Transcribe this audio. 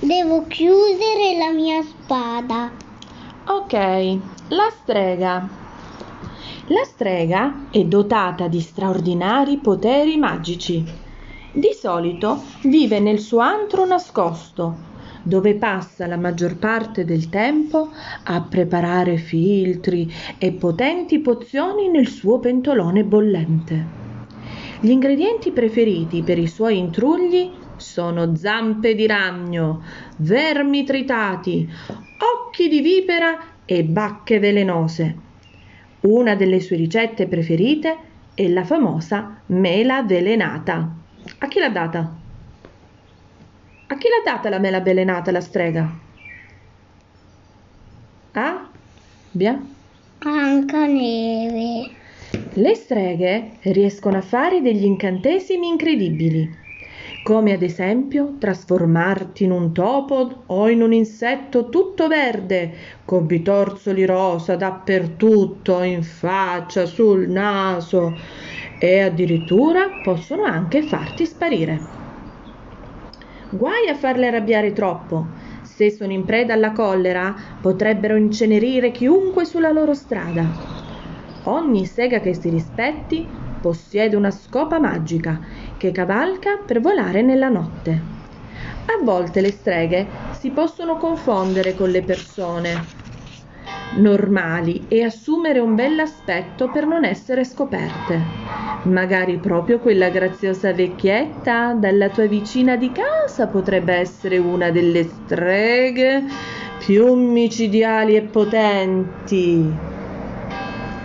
devo chiudere la mia spada. Ok, la strega. La strega è dotata di straordinari poteri magici. Di solito vive nel suo antro nascosto, dove passa la maggior parte del tempo a preparare filtri e potenti pozioni nel suo pentolone bollente. Gli ingredienti preferiti per i suoi intrugli sono zampe di ragno, vermi tritati, occhi di vipera e bacche velenose. Una delle sue ricette preferite è la famosa mela avvelenata. A chi l'ha data? A chi l'ha data la mela avvelenata la strega? A? Bia? Biancaneve. Le streghe riescono a fare degli incantesimi incredibili, come ad esempio trasformarti in un topo o in un insetto tutto verde, con bitorzoli rosa dappertutto, in faccia, sul naso e addirittura possono anche farti sparire. Guai a farle arrabbiare troppo. Se sono in preda alla collera, potrebbero incenerire chiunque sulla loro strada. Ogni sega che si rispetti possiede una scopa magica che cavalca per volare nella notte. A volte le streghe si possono confondere con le persone normali e assumere un bell'aspetto per non essere scoperte. Magari proprio quella graziosa vecchietta dalla tua vicina di casa potrebbe essere una delle streghe più micidiali e potenti.